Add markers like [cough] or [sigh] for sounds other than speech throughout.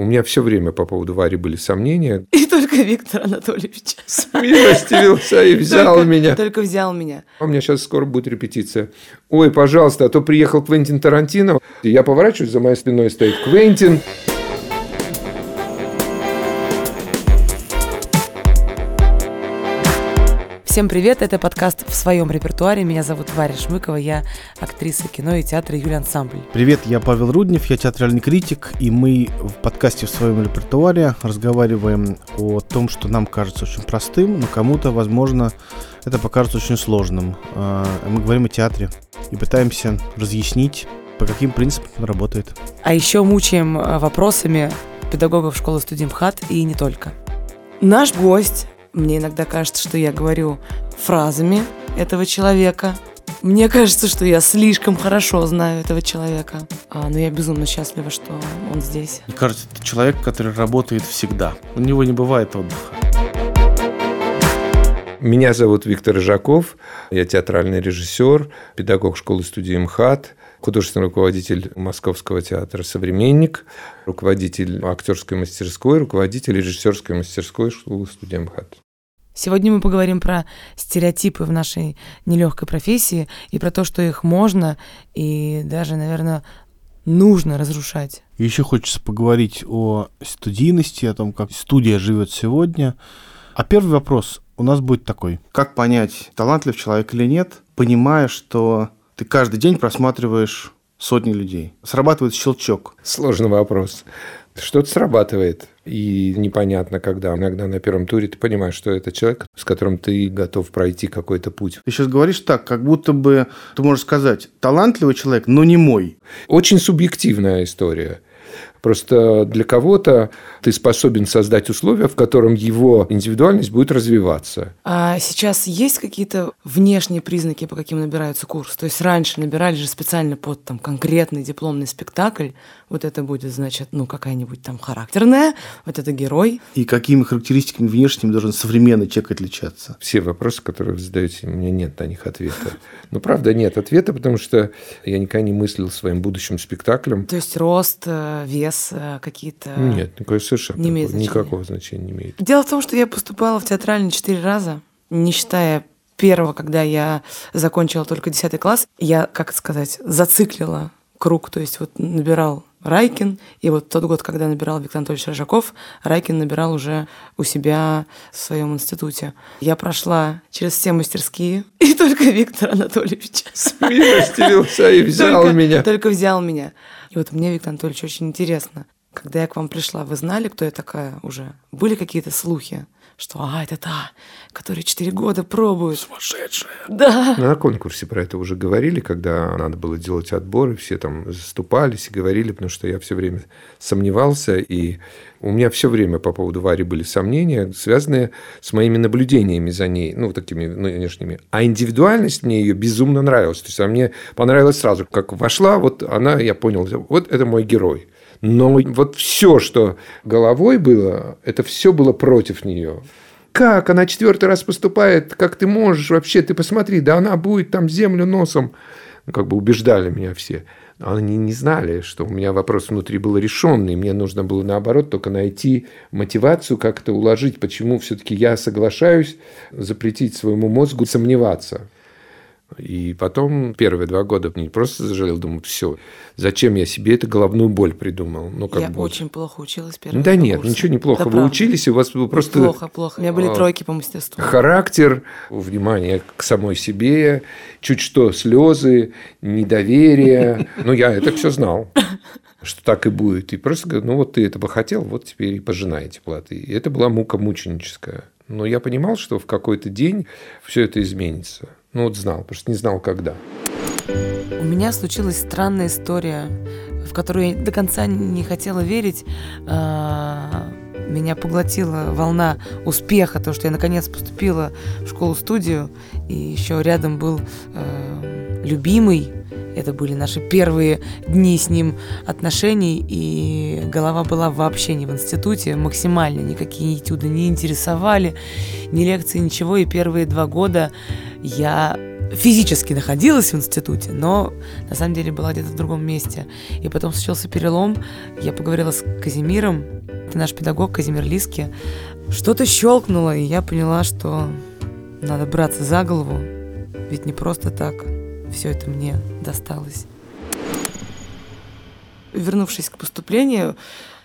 У меня все время по поводу Вари были сомнения. [laughs] И только Виктор Анатольевич. [laughs] Смилостивился и взял Только- меня. Только взял меня. У меня сейчас скоро будет репетиция. Ой, пожалуйста, а то приехал Квентин Тарантино. Я поворачиваюсь, за моей спиной стоит Квентин. Всем привет, это подкаст в своем репертуаре. Меня зовут Варя Шмыкова, я актриса кино и театра Юлия Ансамбль. Привет, я Павел Руднев, я театральный критик, и мы в подкасте в своем репертуаре разговариваем о том, что нам кажется очень простым, но кому-то, возможно, это покажется очень сложным. А, Мы говорим о театре и пытаемся разъяснить, по каким принципам он работает. А еще мучаем э, вопросами педагогов школы студии МХАТ и не только. Наш гость, мне иногда кажется, что я говорю фразами этого человека. Мне кажется, что я слишком хорошо знаю этого человека. А, но я безумно счастлива, что он здесь. Мне кажется, это человек, который работает всегда. У него не бывает отдыха. Меня зовут Виктор Жаков. Я театральный режиссер, педагог школы студии МХАТ, художественный руководитель Московского театра «Современник», руководитель актерской мастерской, руководитель режиссерской мастерской школы студии МХАТ. Сегодня мы поговорим про стереотипы в нашей нелегкой профессии и про то, что их можно и даже, наверное, нужно разрушать. И еще хочется поговорить о студийности, о том, как студия живет сегодня. А первый вопрос у нас будет такой. Как понять, талантлив человек или нет, понимая, что ты каждый день просматриваешь сотни людей. Срабатывает щелчок. Сложный вопрос. Что-то срабатывает, и непонятно когда. Иногда на первом туре ты понимаешь, что это человек, с которым ты готов пройти какой-то путь. Ты сейчас говоришь так, как будто бы ты можешь сказать, талантливый человек, но не мой. Очень субъективная история. Просто для кого-то ты способен создать условия, в котором его индивидуальность будет развиваться. А сейчас есть какие-то внешние признаки, по каким набирается курс? То есть раньше набирали же специально под там конкретный дипломный спектакль. Вот это будет, значит, ну какая-нибудь там характерная, вот это герой. И какими характеристиками внешними должен современный человек отличаться? Все вопросы, которые вы задаете, у меня нет на них ответа. Ну, правда, нет ответа, потому что я никогда не мыслил своим будущим спектаклем. То есть рост, э, вес, э, какие-то... Нет, никакого совершенно Не имеет значения. никакого значения не имеет. Дело в том, что я поступала в театральный четыре раза, не считая первого, когда я закончила только 10 класс. Я, как сказать, зациклила круг, то есть вот набирал Райкин, и вот тот год, когда набирал Виктор Анатольевич Рожаков, Райкин набирал уже у себя в своем институте. Я прошла через все мастерские, [laughs] и только Виктор Анатольевич. Смилостивился и взял только, меня. Только взял меня. И вот мне, Виктор Анатольевич, очень интересно. Когда я к вам пришла, вы знали, кто я такая уже? Были какие-то слухи, что а, это та, которая четыре года пробует. Сумасшедшая. Да. На конкурсе про это уже говорили, когда надо было делать отборы, все там заступались и говорили, потому что я все время сомневался, и у меня все время по поводу Вари были сомнения, связанные с моими наблюдениями за ней, ну, такими внешними. А индивидуальность мне ее безумно нравилась. То есть, она мне понравилась сразу. Как вошла, вот она, я понял, вот это мой герой. Но вот все, что головой было, это все было против нее. Как она четвертый раз поступает, как ты можешь вообще, ты посмотри, да она будет там землю носом. Ну, как бы убеждали меня все. Они не знали, что у меня вопрос внутри был решенный. Мне нужно было, наоборот, только найти мотивацию, как это уложить, почему все-таки я соглашаюсь запретить своему мозгу сомневаться. И потом первые два года не просто зажалел, думаю, все, зачем я себе эту головную боль придумал? Ну, как я бы очень плохо училась первого Да нет, курса. ничего неплохо. Это Вы правда. учились, и у вас был просто Плохо, плохо. У меня были А, тройки по мастерству. характер, внимание к самой себе, чуть что слезы, недоверие. [laughs] Ну, я это все знал, что так и будет. И просто говорю, ну, вот ты этого хотел, вот теперь и пожинай эти платы. И это была мука мученическая. Но я понимал, что в какой-то день все это изменится. Ну, вот знал, потому что не знал, когда. У меня случилась странная история, в которую я до конца не хотела верить. А, Меня поглотила волна успеха, то, что я наконец поступила в школу-студию, и еще рядом был э, любимый. Это были наши первые дни с ним отношений, и голова была вообще не в институте, максимально никакие этюды не интересовали, ни лекции, ничего. И первые два года я физически находилась в институте, но на самом деле была где-то в другом месте. И потом случился перелом. Я поговорила с Казимиром, это наш педагог Казимир Лиски. Что-то щелкнуло, и я поняла, что надо браться за голову, ведь не просто так все это мне досталось. Вернувшись к поступлению,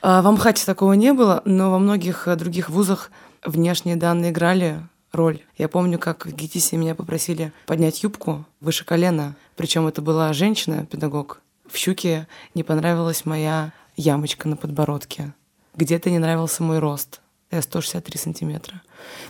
а, в Амхате такого не было, но во многих других вузах внешние данные играли роль. Я помню, как в ГИТИСе меня попросили поднять юбку выше колена, причем это была женщина-педагог. В щуке не понравилась моя ямочка на подбородке. Где-то не нравился мой рост. Я 163 сантиметра.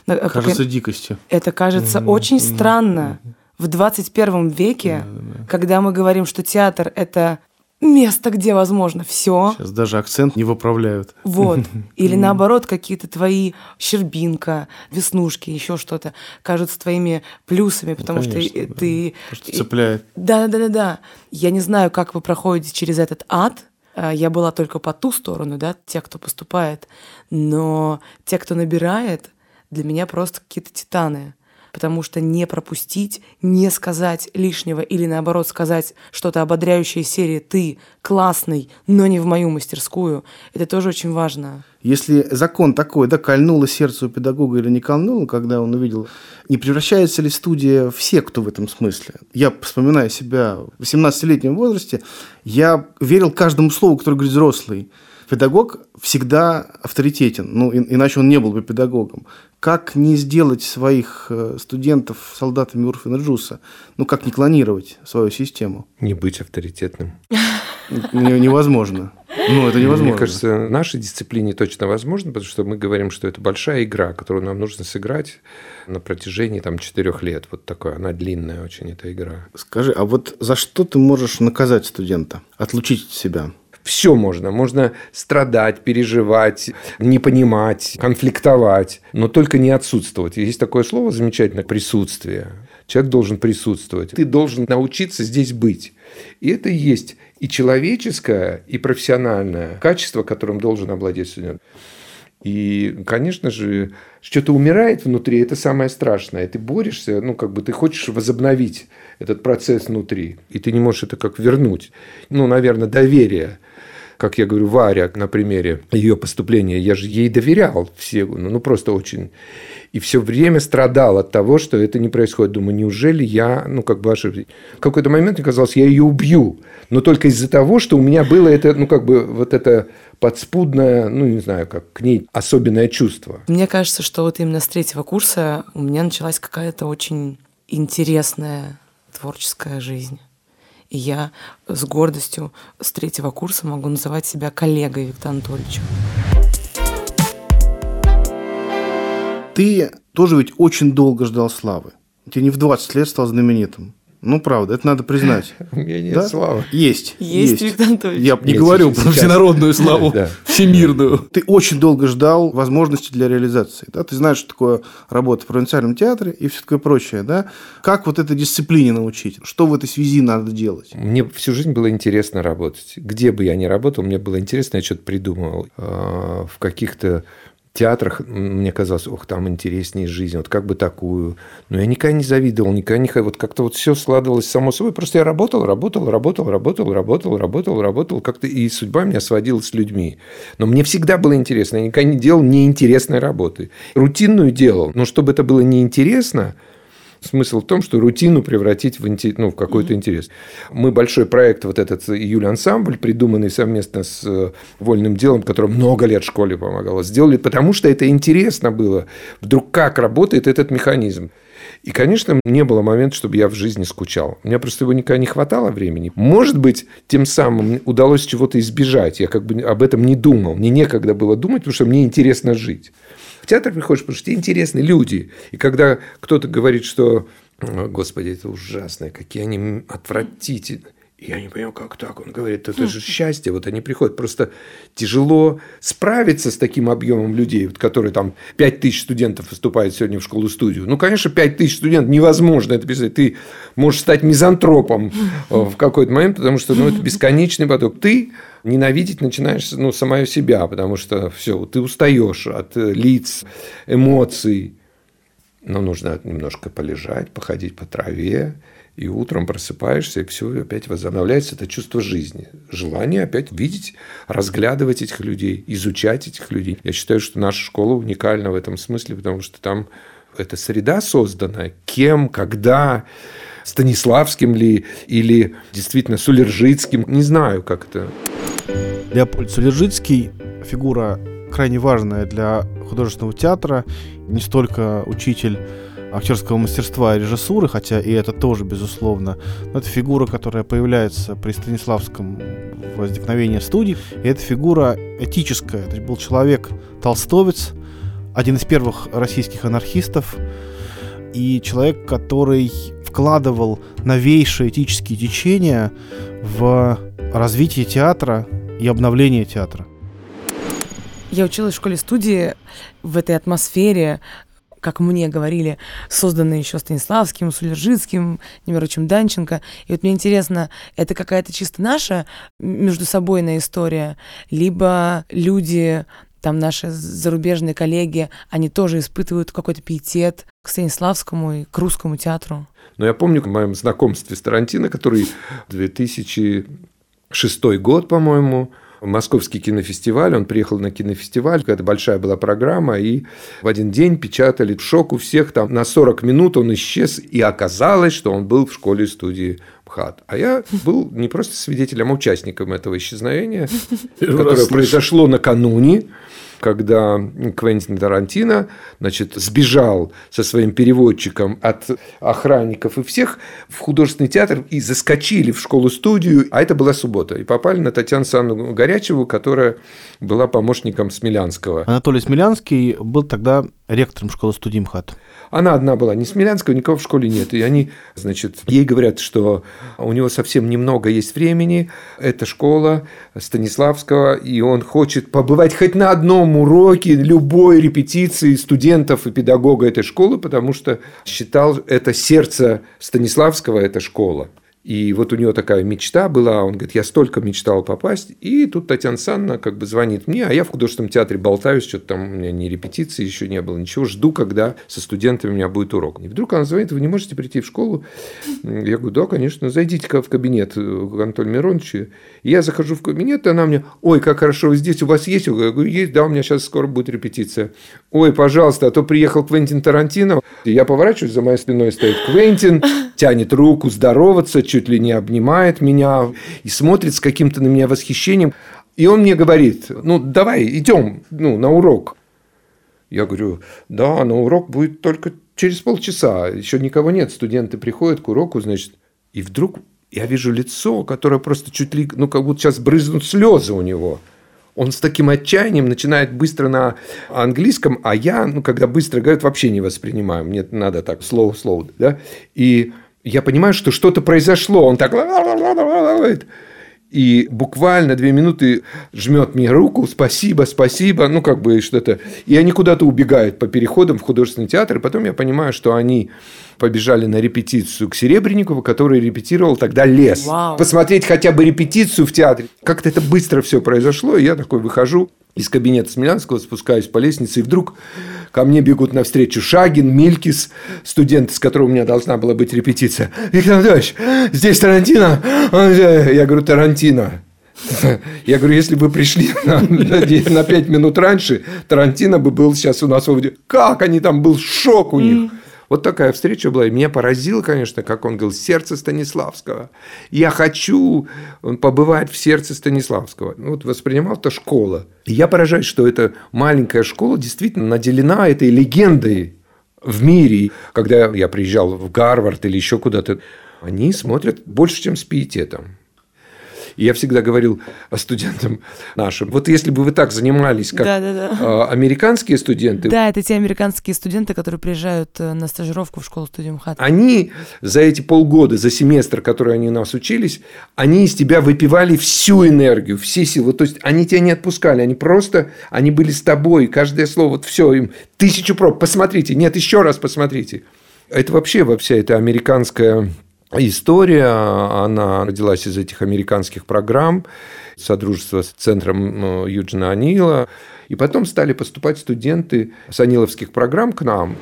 Кажется как... дикостью. Это кажется mm-hmm. очень mm-hmm. странно. В 21 веке, mm-hmm. когда мы говорим, что театр — это место, где возможно все. Сейчас даже акцент не выправляют. Вот. [laughs] Или наоборот, какие-то твои щербинка, веснушки, еще что-то кажутся твоими плюсами, ну, потому ну, конечно, что да. ты... Что цепляет. Да, да, да, да. Я не знаю, как вы проходите через этот ад. А, я была только по ту сторону, да, те, кто поступает. Но те, кто набирает, для меня просто какие-то титаны потому что не пропустить, не сказать лишнего или наоборот сказать что-то ободряющее серии «ты классный, но не в мою мастерскую», это тоже очень важно. Если закон такой, да, кольнуло сердце у педагога или не кольнуло, когда он увидел, не превращается ли студия в секту в этом смысле? Я вспоминаю себя в 18-летнем возрасте, я верил каждому слову, которое говорит взрослый. Педагог всегда авторитетен, ну, иначе он не был бы педагогом. Как не сделать своих э, студентов солдатами Урфина Джуса? Ну, как не клонировать свою систему? Не быть авторитетным. Невозможно. Ну, это невозможно. Мне кажется, в нашей дисциплине точно возможно, потому что мы говорим, что это большая игра, которую нам нужно сыграть на протяжении там, четырех лет. Вот такая, она длинная очень, эта игра. Скажи, а вот за что ты можешь наказать студента? Отлучить себя? Все можно. Можно страдать, переживать, не понимать, конфликтовать, но только не отсутствовать. Есть такое слово замечательное – присутствие. Человек должен присутствовать. Ты должен научиться здесь быть. И это и есть и человеческое, и профессиональное качество, которым должен обладать студент. И, конечно же, что-то умирает внутри, это самое страшное. Ты борешься, ну, как бы ты хочешь возобновить этот процесс внутри, и ты не можешь это как вернуть. Ну, наверное, доверие как я говорю, Варя на примере ее поступления, я же ей доверял все, ну, ну просто очень. И все время страдал от того, что это не происходит. Думаю, неужели я, ну, как бы ошибся. В какой-то момент мне казалось, я ее убью. Но только из-за того, что у меня было это, ну, как бы вот это подспудное, ну, не знаю, как к ней особенное чувство. Мне кажется, что вот именно с третьего курса у меня началась какая-то очень интересная творческая жизнь. Я с гордостью с третьего курса могу называть себя коллегой Виктора Анатольевича. Ты тоже ведь очень долго ждал славы. Ты не в 20 лет стал знаменитым. Ну, правда, это надо признать. [laughs] У меня нет да? славы. Есть. Есть, Виктор Анатольевич. Я не говорю про всенародную славу, [laughs] всемирную. Ты очень долго ждал возможности для реализации. Да? Ты знаешь, что такое работа в провинциальном театре и все такое прочее. Да? Как вот этой дисциплине научить? Что в этой связи надо делать? Мне всю жизнь было интересно работать. Где бы я ни работал, мне было интересно, я что-то придумывал. А, в каких-то театрах мне казалось, ох, там интереснее жизнь, вот как бы такую. Но я никогда не завидовал, никогда не вот как-то вот все складывалось само собой. Просто я работал, работал, работал, работал, работал, работал, работал, как-то и судьба меня сводила с людьми. Но мне всегда было интересно, я никогда не делал неинтересной работы. Рутинную делал, но чтобы это было неинтересно, Смысл в том, что рутину превратить в, ну, в какой-то mm-hmm. интерес. Мы большой проект, вот этот июль ансамбль, придуманный совместно с э, Вольным делом, который много лет школе помогало, сделали, потому что это интересно было. Вдруг как работает этот механизм. И, конечно, не было момента, чтобы я в жизни скучал. У меня просто его никогда не хватало времени. Может быть, тем самым удалось чего-то избежать. Я как бы об этом не думал. Мне некогда было думать, потому что мне интересно жить. В театр приходишь, потому что тебе интересны люди. И когда кто-то говорит, что Господи, это ужасно, какие они отвратительные. Я не понимаю, как так? Он говорит, это же счастье. Вот они приходят. Просто тяжело справиться с таким объемом людей, вот, которые там 5 тысяч студентов выступают сегодня в школу-студию. Ну, конечно, 5 тысяч студентов невозможно это писать. Ты можешь стать мизантропом в какой-то момент, потому что ну, это бесконечный поток. Ты ненавидеть начинаешь ну, самое себя, потому что все, ты устаешь от лиц, эмоций. Но нужно немножко полежать, походить по траве, и утром просыпаешься, и все опять возобновляется это чувство жизни. Желание опять видеть, разглядывать этих людей, изучать этих людей. Я считаю, что наша школа уникальна в этом смысле, потому что там эта среда создана, кем, когда, Станиславским ли, или действительно Сулержицким, не знаю, как это. Леопольд Сулержицкий – фигура крайне важная для художественного театра, не столько учитель актерского мастерства и режиссуры, хотя и это тоже, безусловно. Но это фигура, которая появляется при Станиславском возникновении студии. И это фигура этическая. Это был человек толстовец, один из первых российских анархистов, и человек, который вкладывал новейшие этические течения в развитие театра и обновление театра. Я училась в школе-студии в этой атмосфере как мне говорили, созданные еще Станиславским, Сулержицким, Немирочем Данченко. И вот мне интересно, это какая-то чисто наша между собойная история, либо люди там наши зарубежные коллеги, они тоже испытывают какой-то пиетет к Станиславскому и к русскому театру. Но я помню в моем знакомстве с Тарантино, который 2006 год, по-моему, Московский кинофестиваль, он приехал на кинофестиваль, это большая была программа, и в один день печатали шок у всех, там на 40 минут он исчез, и оказалось, что он был в школе студии МХАТ. А я был не просто свидетелем, а участником этого исчезновения, [laughs] которое произошло накануне, когда Квентин Тарантино значит, сбежал со своим переводчиком от охранников и всех в художественный театр и заскочили в школу-студию, а это была суббота, и попали на Татьяну Санну Горячеву, которая была помощником Смелянского. Анатолий Смелянский был тогда ректором школы-студии МХАТ. Она одна была, не Смелянского, никого в школе нет. И они, значит, ей говорят, что у него совсем немного есть времени, это школа Станиславского, и он хочет побывать хоть на одном уроке любой репетиции студентов и педагога этой школы, потому что считал это сердце Станиславского, эта школа. И вот у него такая мечта была, он говорит, я столько мечтал попасть, и тут Татьяна Санна как бы звонит мне, а я в художественном театре болтаюсь, что-то там у меня ни репетиции еще не было, ничего, жду, когда со студентами у меня будет урок. И вдруг она звонит, вы не можете прийти в школу? Я говорю, да, конечно, зайдите в кабинет к Анатолию Мироновичу. Я захожу в кабинет, и она мне, ой, как хорошо вы здесь, у вас есть? Я говорю, есть, да, у меня сейчас скоро будет репетиция. Ой, пожалуйста, а то приехал Квентин Тарантино. Я поворачиваюсь, за моей спиной стоит Квентин, тянет руку здороваться, чуть ли не обнимает меня и смотрит с каким-то на меня восхищением. И он мне говорит, ну, давай, идем ну, на урок. Я говорю, да, но урок будет только через полчаса. Еще никого нет. Студенты приходят к уроку, значит. И вдруг я вижу лицо, которое просто чуть ли, ну, как будто сейчас брызнут слезы у него. Он с таким отчаянием начинает быстро на английском, а я, ну, когда быстро говорят, вообще не воспринимаю. Мне надо так, слово-слово, да. И я понимаю, что что-то произошло. Он так... И буквально две минуты жмет мне руку, спасибо, спасибо, ну, как бы что-то. И они куда-то убегают по переходам в художественный театр. И потом я понимаю, что они побежали на репетицию к Серебренникову, который репетировал тогда «Лес». Вау. Посмотреть хотя бы репетицию в театре. Как-то это быстро все произошло, и я такой выхожу из кабинета Смелянского, спускаюсь по лестнице, и вдруг ко мне бегут навстречу Шагин, Милькис, студент, с которым у меня должна была быть репетиция. Виктор Анатольевич, здесь Тарантино? Я говорю, Тарантино. [laughs] Я говорю, если бы пришли на, на 5 минут раньше, Тарантино бы был сейчас у нас в Как они там, был шок у них. Вот такая встреча была. И меня поразило, конечно, как он говорил, сердце Станиславского. Я хочу побывать в сердце Станиславского. Ну, вот воспринимал это школа. И я поражаюсь, что эта маленькая школа действительно наделена этой легендой в мире. Когда я приезжал в Гарвард или еще куда-то, они смотрят больше, чем с пиететом. И я всегда говорил студентам нашим, вот если бы вы так занимались, как да, да, да. американские студенты. Да, это те американские студенты, которые приезжают э, на стажировку в школу студию МХАТ. Они за эти полгода, за семестр, который они у нас учились, они из тебя выпивали всю энергию, все силы. То есть они тебя не отпускали, они просто, они были с тобой, каждое слово, вот все, им тысячу проб, посмотрите, нет, еще раз посмотрите. Это вообще во вся эта американская История, она родилась из этих американских программ, содружества с центром Юджина Анила. И потом стали поступать студенты с аниловских программ к нам.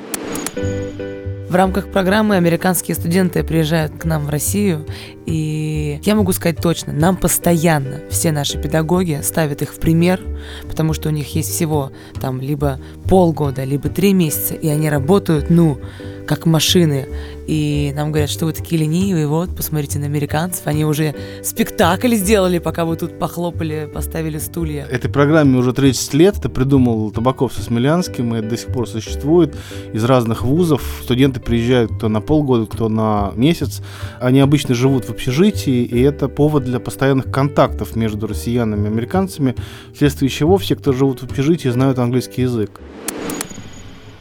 В рамках программы американские студенты приезжают к нам в Россию, и я могу сказать точно, нам постоянно все наши педагоги ставят их в пример, потому что у них есть всего там либо полгода, либо три месяца, и они работают, ну, как машины. И нам говорят, что вы такие ленивые, вот, посмотрите на американцев, они уже спектакль сделали, пока вы тут похлопали, поставили стулья. Этой программе уже 30 лет, это придумал Табаков со Смелянским, и это до сих пор существует из разных вузов. Студенты приезжают кто на полгода, кто на месяц. Они обычно живут в общежитии, и это повод для постоянных контактов между россиянами и американцами, вследствие чего все, кто живут в общежитии, знают английский язык.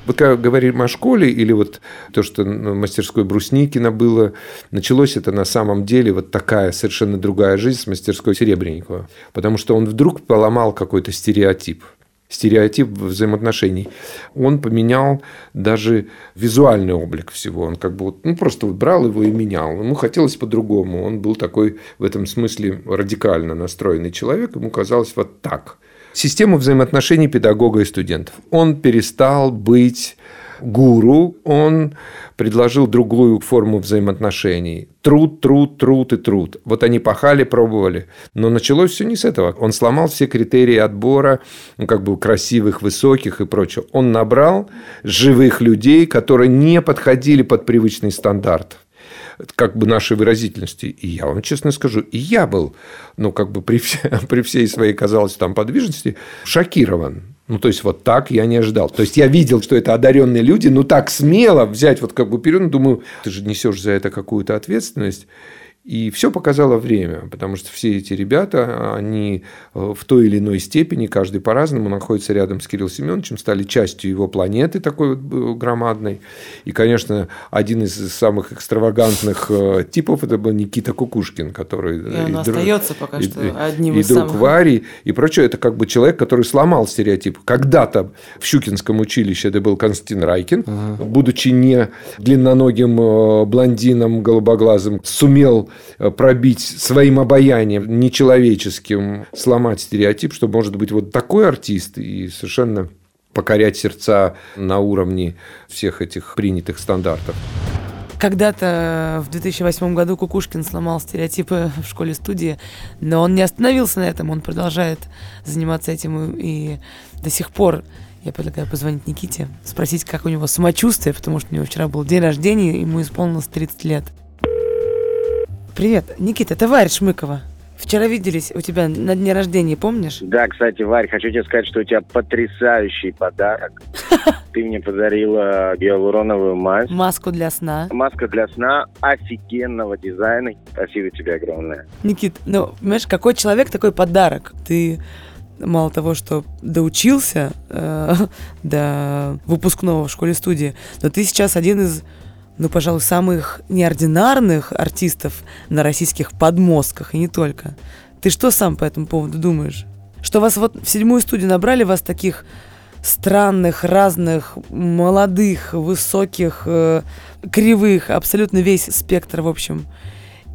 Вот когда говорим о школе, или вот то, что в мастерской Брусникина было, началось это на самом деле вот такая совершенно другая жизнь с мастерской Серебренникова. Потому что он вдруг поломал какой-то стереотип стереотип взаимоотношений. Он поменял даже визуальный облик всего. Он как бы ну, просто брал его и менял. Ему хотелось по-другому. Он был такой в этом смысле радикально настроенный человек. Ему казалось вот так систему взаимоотношений педагога и студентов. Он перестал быть гуру, он предложил другую форму взаимоотношений. Труд, труд, труд и труд. Вот они пахали, пробовали. Но началось все не с этого. Он сломал все критерии отбора, ну, как бы красивых, высоких и прочего. Он набрал живых людей, которые не подходили под привычный стандарт как бы нашей выразительности. И я вам честно скажу, и я был, ну, как бы при, все, [laughs] при всей своей, казалось, там подвижности, шокирован. Ну, то есть, вот так я не ожидал. То есть, я видел, что это одаренные люди, но так смело взять вот как бы вперед, думаю, ты же несешь за это какую-то ответственность. И все показало время, потому что все эти ребята, они э, в той или иной степени, каждый по-разному, находятся рядом с Кириллом Семеновичем, стали частью его планеты такой вот э, громадной. И, конечно, один из самых экстравагантных э, типов это был Никита Кукушкин, который... И он и остается пока и, что одним и из друг самых... Вари и прочее. Это как бы человек, который сломал стереотип. Когда-то в Щукинском училище это был Константин Райкин, ага. будучи не длинноногим блондином голубоглазым, сумел пробить своим обаянием нечеловеческим, сломать стереотип, что может быть вот такой артист и совершенно покорять сердца на уровне всех этих принятых стандартов. Когда-то в 2008 году Кукушкин сломал стереотипы в школе-студии, но он не остановился на этом, он продолжает заниматься этим и до сих пор я предлагаю позвонить Никите, спросить, как у него самочувствие, потому что у него вчера был день рождения, ему исполнилось 30 лет. Привет, Никита, это Варя Шмыкова. Вчера виделись у тебя на дне рождения, помнишь? Да, кстати, Варь, хочу тебе сказать, что у тебя потрясающий подарок. [laughs] Ты мне подарила гиалуроновую мазь. Маску для сна. Маска для сна офигенного дизайна. Спасибо тебе огромное. Никит, ну, понимаешь, какой человек, такой подарок. Ты мало того, что доучился э, [laughs] до выпускного в школе-студии, но ты сейчас один из ну, пожалуй, самых неординарных артистов на российских подмостках, и не только. Ты что сам по этому поводу думаешь? Что вас вот в седьмую студию набрали вас таких странных, разных, молодых, высоких, э, кривых, абсолютно весь спектр, в общем.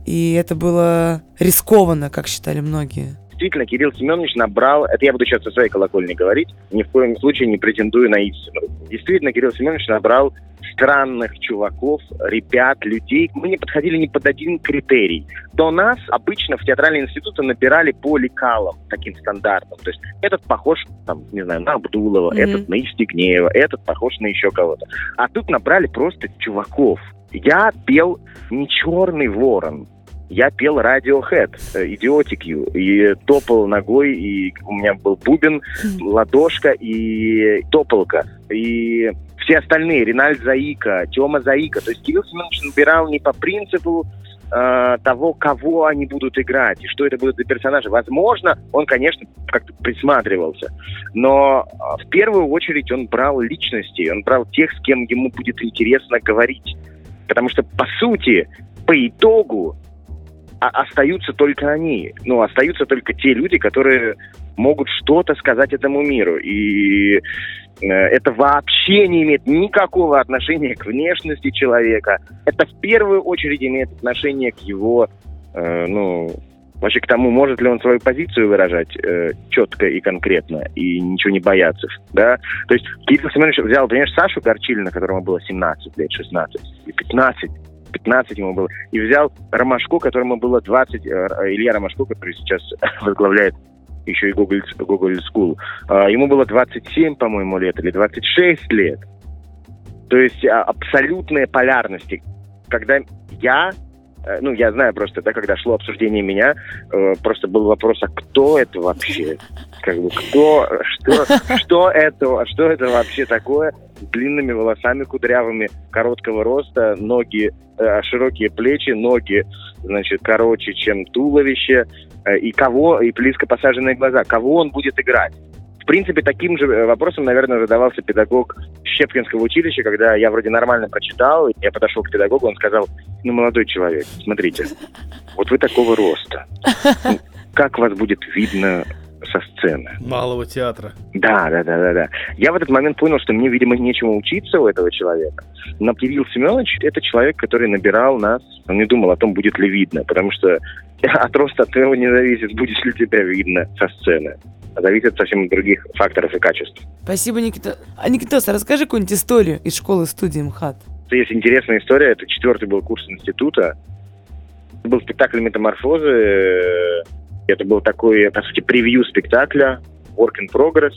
И это было рискованно, как считали многие действительно Кирилл Семенович набрал, это я буду сейчас со своей колокольни говорить, ни в коем случае не претендую на истину. Действительно, Кирилл Семенович набрал странных чуваков, ребят, людей. Мы не подходили ни под один критерий. До нас обычно в театральные институты набирали по лекалам, таким стандартам. То есть этот похож, там, не знаю, на Абдулова, mm-hmm. этот на Евстигнеева, этот похож на еще кого-то. А тут набрали просто чуваков. Я пел не черный ворон, я пел Radiohead, Idiotic You, и топал ногой, и у меня был бубен, ладошка и топалка. И все остальные, Ренальд Заика, Тёма Заика. То есть Кирилл Семенович набирал не по принципу э, того, кого они будут играть, и что это будут за персонажи. Возможно, он, конечно, как-то присматривался, но э, в первую очередь он брал личности, он брал тех, с кем ему будет интересно говорить. Потому что, по сути, по итогу а остаются только они. Ну, остаются только те люди, которые могут что-то сказать этому миру. И э, это вообще не имеет никакого отношения к внешности человека. Это в первую очередь имеет отношение к его, э, ну, вообще к тому, может ли он свою позицию выражать э, четко и конкретно, и ничего не бояться, да. То есть Кирилл Семенович взял, понимаешь, Сашу Горчилина, которому было 17 лет, 16, и 15, 15 ему было, и взял Ромашко, которому было 20, э, Илья Ромашко, который сейчас [laughs] возглавляет еще и Google, Google School, э, ему было 27, по-моему, лет, или 26 лет. То есть а, абсолютные полярности. Когда я ну, я знаю просто, да, когда шло обсуждение меня, э, просто был вопрос, а кто это вообще? Как бы, кто, что, что это, что это вообще такое? С длинными волосами кудрявыми, короткого роста, ноги, э, широкие плечи, ноги, значит, короче, чем туловище, э, и кого, и близко посаженные глаза. Кого он будет играть? Принципе, таким же э, вопросом, наверное, задавался педагог Щепкинского училища, когда я вроде нормально прочитал, я подошел к педагогу, он сказал, ну, молодой человек, смотрите, вот вы такого роста, ну, как вас будет видно со сцены. Малого театра. Да, да, да, да, да. Я в этот момент понял, что мне, видимо, нечему учиться у этого человека. Но Кирилл Семенович – это человек, который набирал нас, он не думал о том, будет ли видно, потому что [laughs] от роста от твоего не зависит, будет ли тебя видно со сцены зависит совсем от других факторов и качеств. Спасибо, Никита. А, Никитос, расскажи какую-нибудь историю из школы-студии МХАТ. Есть интересная история. Это четвертый был курс института. Это был спектакль «Метаморфозы». Это был такой, по сути, превью спектакля, work in progress.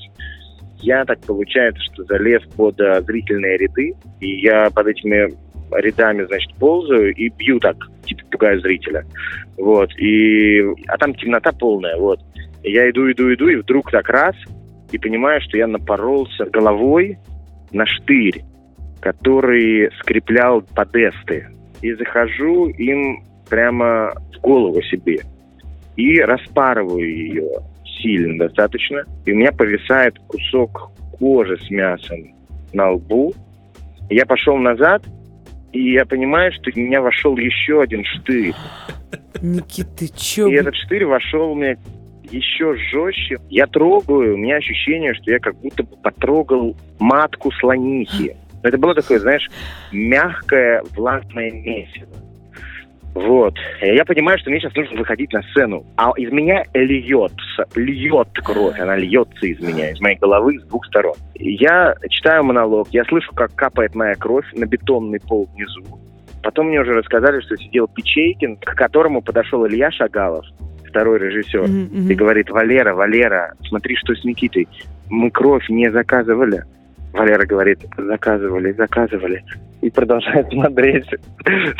Я так получается, что залез под а, зрительные ряды, и я под этими рядами, значит, ползаю и бью так, типа пугаю зрителя. Вот. И... А там темнота полная, вот. Я иду, иду, иду, и вдруг так раз, и понимаю, что я напоролся головой на штырь, который скреплял подесты. И захожу им прямо в голову себе. И распарываю ее сильно достаточно. И у меня повисает кусок кожи с мясом на лбу. Я пошел назад, и я понимаю, что в меня вошел еще один штырь. Никита, ты чё? И этот штырь вошел у меня еще жестче. Я трогаю, у меня ощущение, что я как будто бы потрогал матку слонихи. Это было такое, знаешь, мягкое, властное месиво. Вот. Я понимаю, что мне сейчас нужно выходить на сцену. А из меня льется, льет кровь, она льется из меня, из моей головы с двух сторон. Я читаю монолог, я слышу, как капает моя кровь на бетонный пол внизу. Потом мне уже рассказали, что сидел Печейкин, к которому подошел Илья Шагалов второй режиссер, mm-hmm. и говорит, Валера, Валера, смотри, что с Никитой. Мы кровь не заказывали. Валера говорит, заказывали, заказывали. И продолжает [laughs] смотреть,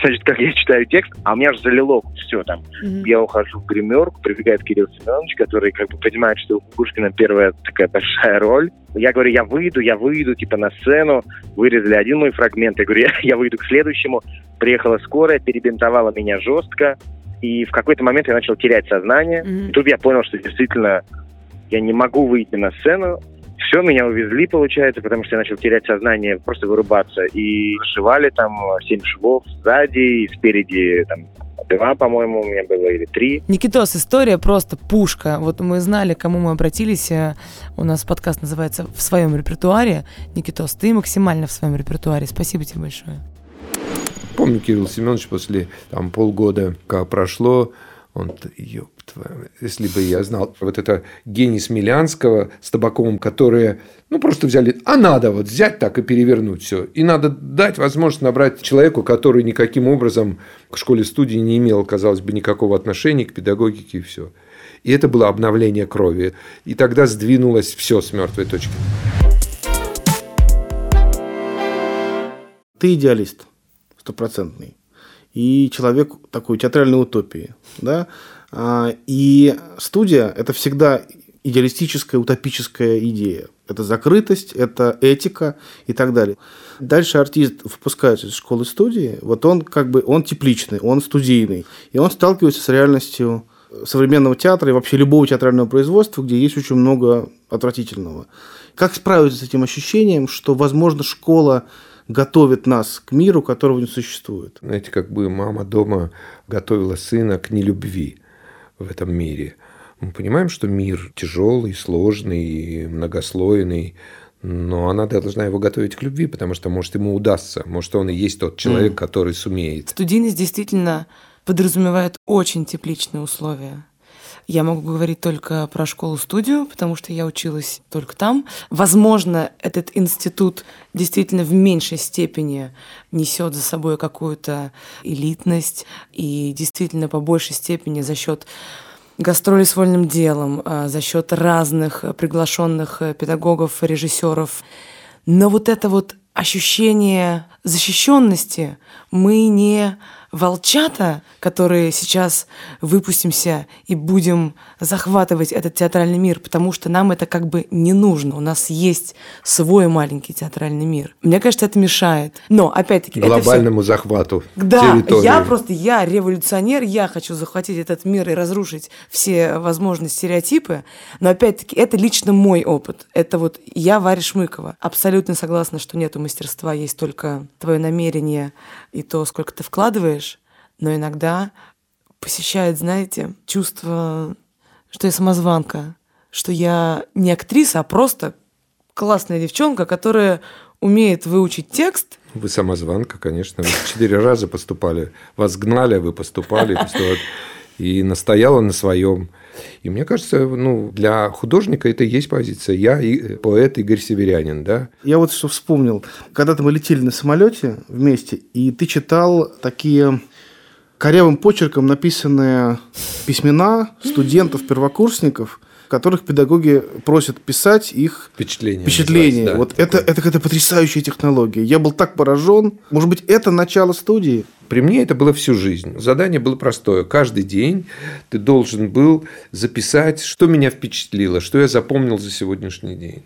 значит, как я читаю текст, а у меня же залило все там. Mm-hmm. Я ухожу в гримерку, прибегает Кирилл Семенович, который как бы понимает, что у Кукушкина первая такая большая роль. Я говорю, я выйду, я выйду, типа, на сцену. Вырезали один мой фрагмент. Я говорю, я, я выйду к следующему. Приехала скорая, перебинтовала меня жестко. И в какой-то момент я начал терять сознание. Mm-hmm. И тут я понял, что действительно я не могу выйти на сцену. Все, меня увезли, получается, потому что я начал терять сознание, просто вырубаться. И зашивали там семь швов сзади и спереди там два, по-моему, у меня было, или три. Никитос, история просто пушка. Вот мы знали, к кому мы обратились. Э, у нас подкаст называется «В своем репертуаре». Никитос, ты максимально в своем репертуаре. Спасибо тебе большое помню, Кирилл Семенович после там, полгода, как прошло, он, ёб твою, если бы я знал, вот это гений Смелянского с Табаковым, которые, ну, просто взяли, а надо вот взять так и перевернуть все. И надо дать возможность набрать человеку, который никаким образом к школе-студии не имел, казалось бы, никакого отношения к педагогике и все. И это было обновление крови. И тогда сдвинулось все с мертвой точки. Ты идеалист стопроцентный. И человек такой театральной утопии. Да? А, и студия – это всегда идеалистическая, утопическая идея. Это закрытость, это этика и так далее. Дальше артист выпускается из школы студии, вот он как бы, он тепличный, он студийный. И он сталкивается с реальностью современного театра и вообще любого театрального производства, где есть очень много отвратительного. Как справиться с этим ощущением, что, возможно, школа готовит нас к миру, которого не существует. Знаете, как бы мама дома готовила сына к нелюбви в этом мире. Мы понимаем, что мир тяжелый, сложный, многослойный, но она должна его готовить к любви, потому что, может, ему удастся, может, он и есть тот человек, mm. который сумеет. Студийность действительно подразумевает очень тепличные условия. Я могу говорить только про школу-студию, потому что я училась только там. Возможно, этот институт действительно в меньшей степени несет за собой какую-то элитность и действительно по большей степени за счет гастроли с вольным делом, а, за счет разных приглашенных педагогов, режиссеров. Но вот это вот ощущение защищенности мы не волчата, которые сейчас выпустимся и будем захватывать этот театральный мир, потому что нам это как бы не нужно. У нас есть свой маленький театральный мир. Мне кажется, это мешает. Но, опять-таки... Глобальному все... захвату Да, территории. я просто, я революционер, я хочу захватить этот мир и разрушить все возможные стереотипы. Но, опять-таки, это лично мой опыт. Это вот я, Варя Шмыкова. Абсолютно согласна, что нету мастерства, есть только твое намерение и то, сколько ты вкладываешь, но иногда посещает, знаете, чувство, что я самозванка, что я не актриса, а просто классная девчонка, которая умеет выучить текст. Вы самозванка, конечно. Четыре раза поступали. Вас гнали, а вы поступали. И настояла на своем. И мне кажется, ну, для художника это и есть позиция. Я и поэт Игорь Северянин, да. Я вот что вспомнил. Когда-то мы летели на самолете вместе, и ты читал такие корявым почерком написанные письмена студентов, первокурсников, которых педагоги просят писать их впечатления. впечатления. Да, вот это, это какая-то потрясающая технология. Я был так поражен. Может быть, это начало студии? При мне это было всю жизнь. Задание было простое. Каждый день ты должен был записать, что меня впечатлило, что я запомнил за сегодняшний день.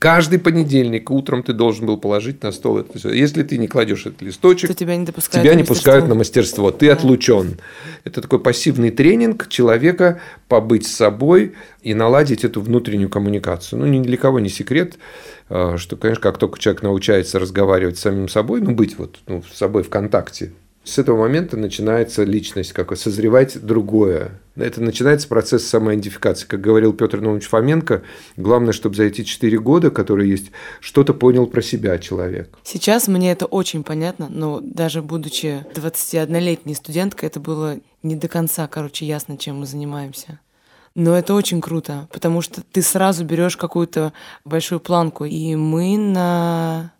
Каждый понедельник утром ты должен был положить на стол это все. Если ты не кладешь этот листочек, то тебя не, допускают тебя не пускают на мастерство. Ты да. отлучен. Это такой пассивный тренинг человека побыть с собой и наладить эту внутреннюю коммуникацию. Ну, ни для кого не секрет, а, что, конечно, как только человек научается разговаривать с самим собой, ну, быть вот ну, с собой в контакте, с этого момента начинается личность, как созревать другое. Это начинается процесс самоидентификации. Как говорил Петр Нович Фоменко, главное, чтобы за эти четыре года, которые есть, что-то понял про себя человек. Сейчас мне это очень понятно, но даже будучи 21-летней студенткой, это было не до конца, короче, ясно, чем мы занимаемся. Но это очень круто, потому что ты сразу берешь какую-то большую планку. И мы на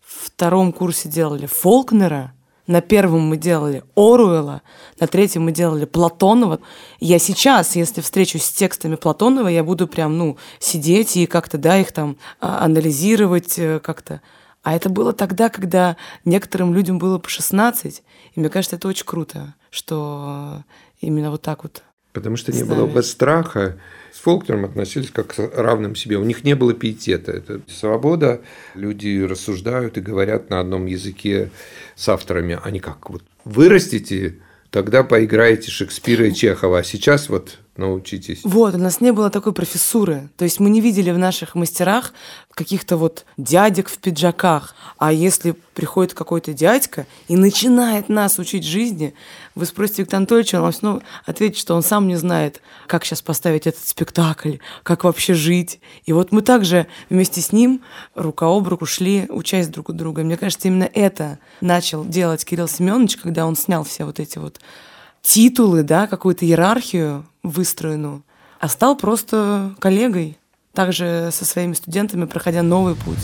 втором курсе делали Фолкнера – на первом мы делали Оруэлла, на третьем мы делали Платонова. Я сейчас, если встречусь с текстами Платонова, я буду прям, ну, сидеть и как-то, да, их там а, анализировать э, как-то. А это было тогда, когда некоторым людям было по 16. И мне кажется, это очень круто, что именно вот так вот Потому что не было бы страха. С Фолкнером относились как к равным себе. У них не было пиетета. Это свобода. Люди рассуждают и говорят на одном языке с авторами. Они как вот вырастите, тогда поиграете Шекспира и Чехова. А сейчас вот научитесь. Вот, у нас не было такой профессуры. То есть мы не видели в наших мастерах каких-то вот дядек в пиджаках. А если приходит какой-то дядька и начинает нас учить жизни, вы спросите Виктора Анатольевича, он вам ну, ответит, что он сам не знает, как сейчас поставить этот спектакль, как вообще жить. И вот мы также вместе с ним рука об руку шли, учась друг у друга. Мне кажется, именно это начал делать Кирилл Семенович, когда он снял все вот эти вот титулы, да, какую-то иерархию выстроенную, а стал просто коллегой, также со своими студентами, проходя новый путь.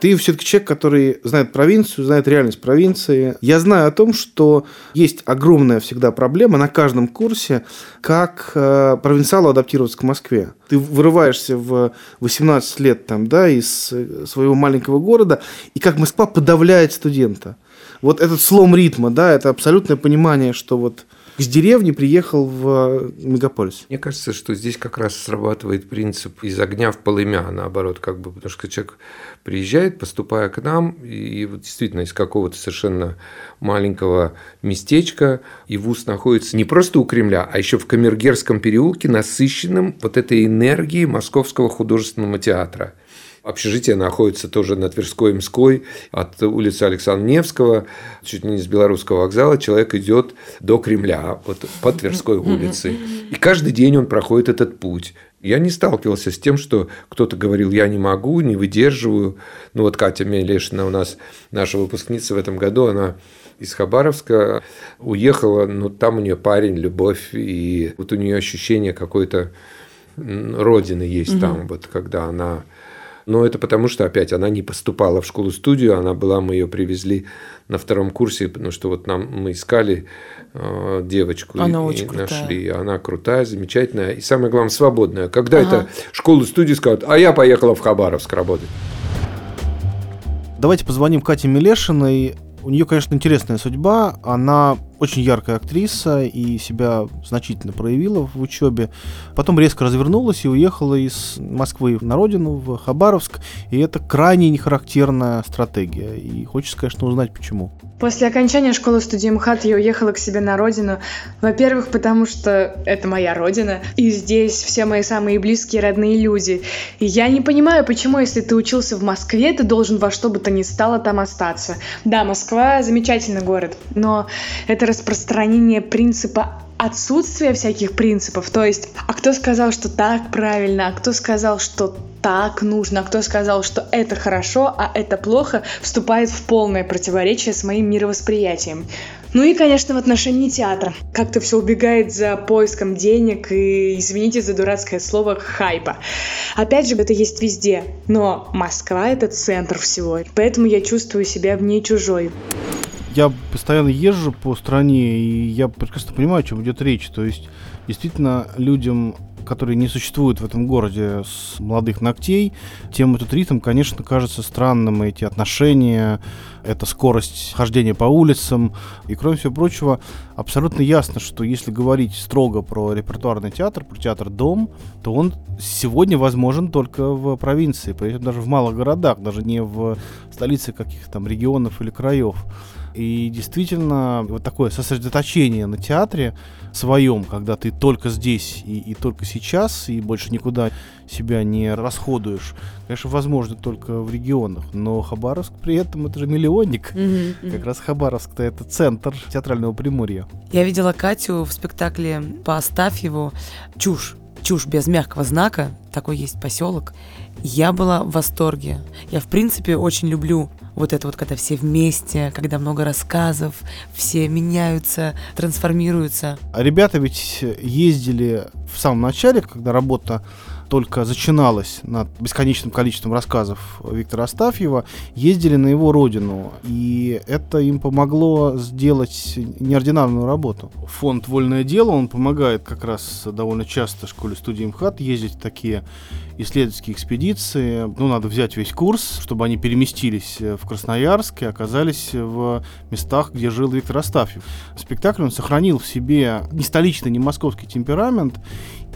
Ты все-таки человек, который знает провинцию, знает реальность провинции. Я знаю о том, что есть огромная всегда проблема на каждом курсе, как э, провинциалу адаптироваться к Москве. Ты вырываешься в 18 лет там, да, из э, своего маленького города, и как Москва подавляет студента вот этот слом ритма, да, это абсолютное понимание, что вот с деревни приехал в мегаполис. Мне кажется, что здесь как раз срабатывает принцип из огня в полымя, наоборот, как бы, потому что человек приезжает, поступая к нам, и вот действительно из какого-то совершенно маленького местечка, и вуз находится не просто у Кремля, а еще в Камергерском переулке, насыщенном вот этой энергией Московского художественного театра. Общежитие находится тоже на Тверской Мской, от улицы Александра Невского, чуть не с Белорусского вокзала. Человек идет до Кремля, вот по Тверской улице. И каждый день он проходит этот путь. Я не сталкивался с тем, что кто-то говорил, я не могу, не выдерживаю. Ну вот Катя Мелешина у нас, наша выпускница в этом году, она из Хабаровска уехала, но там у нее парень, любовь, и вот у нее ощущение какой-то родины есть угу. там, вот когда она но это потому, что опять она не поступала в школу-студию, она была, мы ее привезли на втором курсе, потому что вот нам мы искали э, девочку она и, очень и крутая. нашли. Она крутая, замечательная и самое главное свободная. Когда ага. это школу-студию скажут, а я поехала в Хабаровск работать. Давайте позвоним Кате Мелешиной. У нее, конечно, интересная судьба. Она очень яркая актриса и себя значительно проявила в учебе. Потом резко развернулась и уехала из Москвы на родину, в Хабаровск. И это крайне нехарактерная стратегия. И хочется, конечно, узнать, почему. После окончания школы студии МХАТ я уехала к себе на родину. Во-первых, потому что это моя родина, и здесь все мои самые близкие родные люди. И я не понимаю, почему, если ты учился в Москве, ты должен во что бы то ни стало там остаться. Да, Москва замечательный город, но это распространение принципа отсутствия всяких принципов. То есть, а кто сказал, что так правильно, а кто сказал, что так нужно, а кто сказал, что это хорошо, а это плохо, вступает в полное противоречие с моим мировосприятием. Ну и, конечно, в отношении театра. Как-то все убегает за поиском денег и, извините за дурацкое слово, хайпа. Опять же, это есть везде. Но Москва — это центр всего. Поэтому я чувствую себя в ней чужой я постоянно езжу по стране, и я прекрасно понимаю, о чем идет речь. То есть, действительно, людям, которые не существуют в этом городе с молодых ногтей, тем этот ритм, конечно, кажется странным, эти отношения, эта скорость хождения по улицам. И, кроме всего прочего, абсолютно ясно, что если говорить строго про репертуарный театр, про театр-дом, то он сегодня возможен только в провинции, при этом даже в малых городах, даже не в столице каких-то там регионов или краев. И действительно, вот такое сосредоточение на театре своем, когда ты только здесь и, и только сейчас, и больше никуда себя не расходуешь, конечно, возможно только в регионах. Но Хабаровск при этом это же миллионник. Mm-hmm, mm-hmm. Как раз Хабаровск-то это центр театрального Приморья. Я видела Катю в спектакле по Астафьеву «Чушь». Чушь без мягкого знака, такой есть поселок. Я была в восторге. Я, в принципе, очень люблю вот это вот, когда все вместе, когда много рассказов, все меняются, трансформируются. А ребята ведь ездили в самом начале, когда работа только начиналась над бесконечным количеством рассказов Виктора Астафьева, ездили на его родину. И это им помогло сделать неординарную работу. Фонд «Вольное дело», он помогает как раз довольно часто школе студии МХАТ ездить в такие исследовательские экспедиции. Ну, надо взять весь курс, чтобы они переместились в Красноярск и оказались в местах, где жил Виктор Астафьев. Спектакль он сохранил в себе не столичный, не московский темперамент,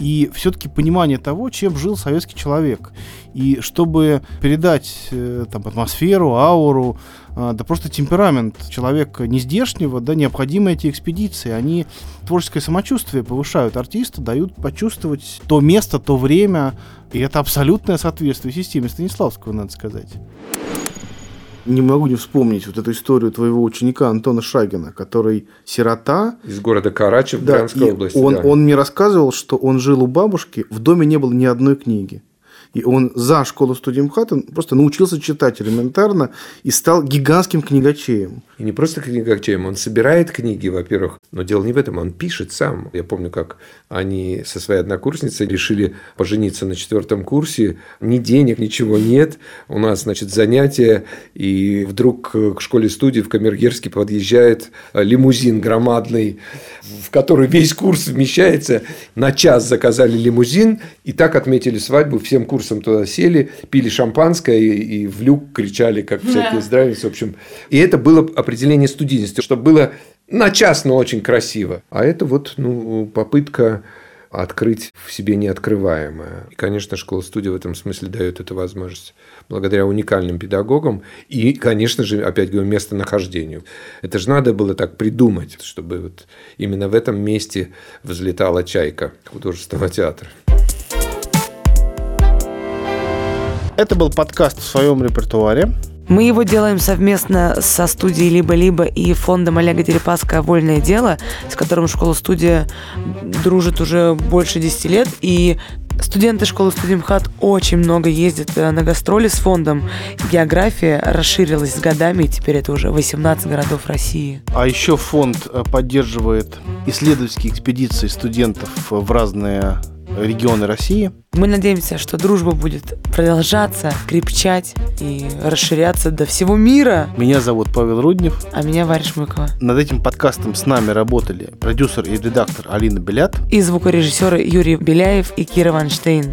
и все-таки понимание того, чем жил советский человек. И чтобы передать э, там, атмосферу, ауру, э, да просто темперамент человека нездешнего, да, необходимы эти экспедиции. Они творческое самочувствие повышают артиста, дают почувствовать то место, то время. И это абсолютное соответствие системе Станиславского, надо сказать не могу не вспомнить вот эту историю твоего ученика Антона Шагина, который сирота. Из города Карачи в да, Брянской области. Он, да. он мне рассказывал, что он жил у бабушки, в доме не было ни одной книги. И он за школу студии МХАТ просто научился читать элементарно и стал гигантским книгачеем. И не просто книгачеем, он собирает книги, во-первых, но дело не в этом, он пишет сам. Я помню, как они со своей однокурсницей решили пожениться на четвертом курсе. Ни денег, ничего нет. У нас, значит, занятия, и вдруг к школе-студии в Камергерске подъезжает лимузин громадный, в который весь курс вмещается. На час заказали лимузин, и так отметили свадьбу всем курсом курсом туда сели, пили шампанское и, и в люк кричали, как всякие здравницы. В общем, и это было определение студийности, чтобы было на час, но очень красиво. А это вот ну, попытка открыть в себе неоткрываемое. И, конечно, школа-студия в этом смысле дает эту возможность благодаря уникальным педагогам и, конечно же, опять говорю, местонахождению. Это же надо было так придумать, чтобы вот именно в этом месте взлетала чайка художественного театра. Это был подкаст в своем репертуаре. Мы его делаем совместно со студией «Либо-либо» и фондом Олега Дерипаска «Вольное дело», с которым школа-студия дружит уже больше 10 лет. И Студенты школы Студимхат очень много ездят э, на гастроли с фондом. География расширилась с годами, и теперь это уже 18 городов России. А еще фонд э, поддерживает исследовательские экспедиции студентов в разные регионы России. Мы надеемся, что дружба будет продолжаться, крепчать и расширяться до всего мира. Меня зовут Павел Руднев. А меня Варя Шмыкова. Над этим подкастом с нами работали продюсер и редактор Алина Белят и звукорежиссеры Юрий Беляев и Кира Ванштейн.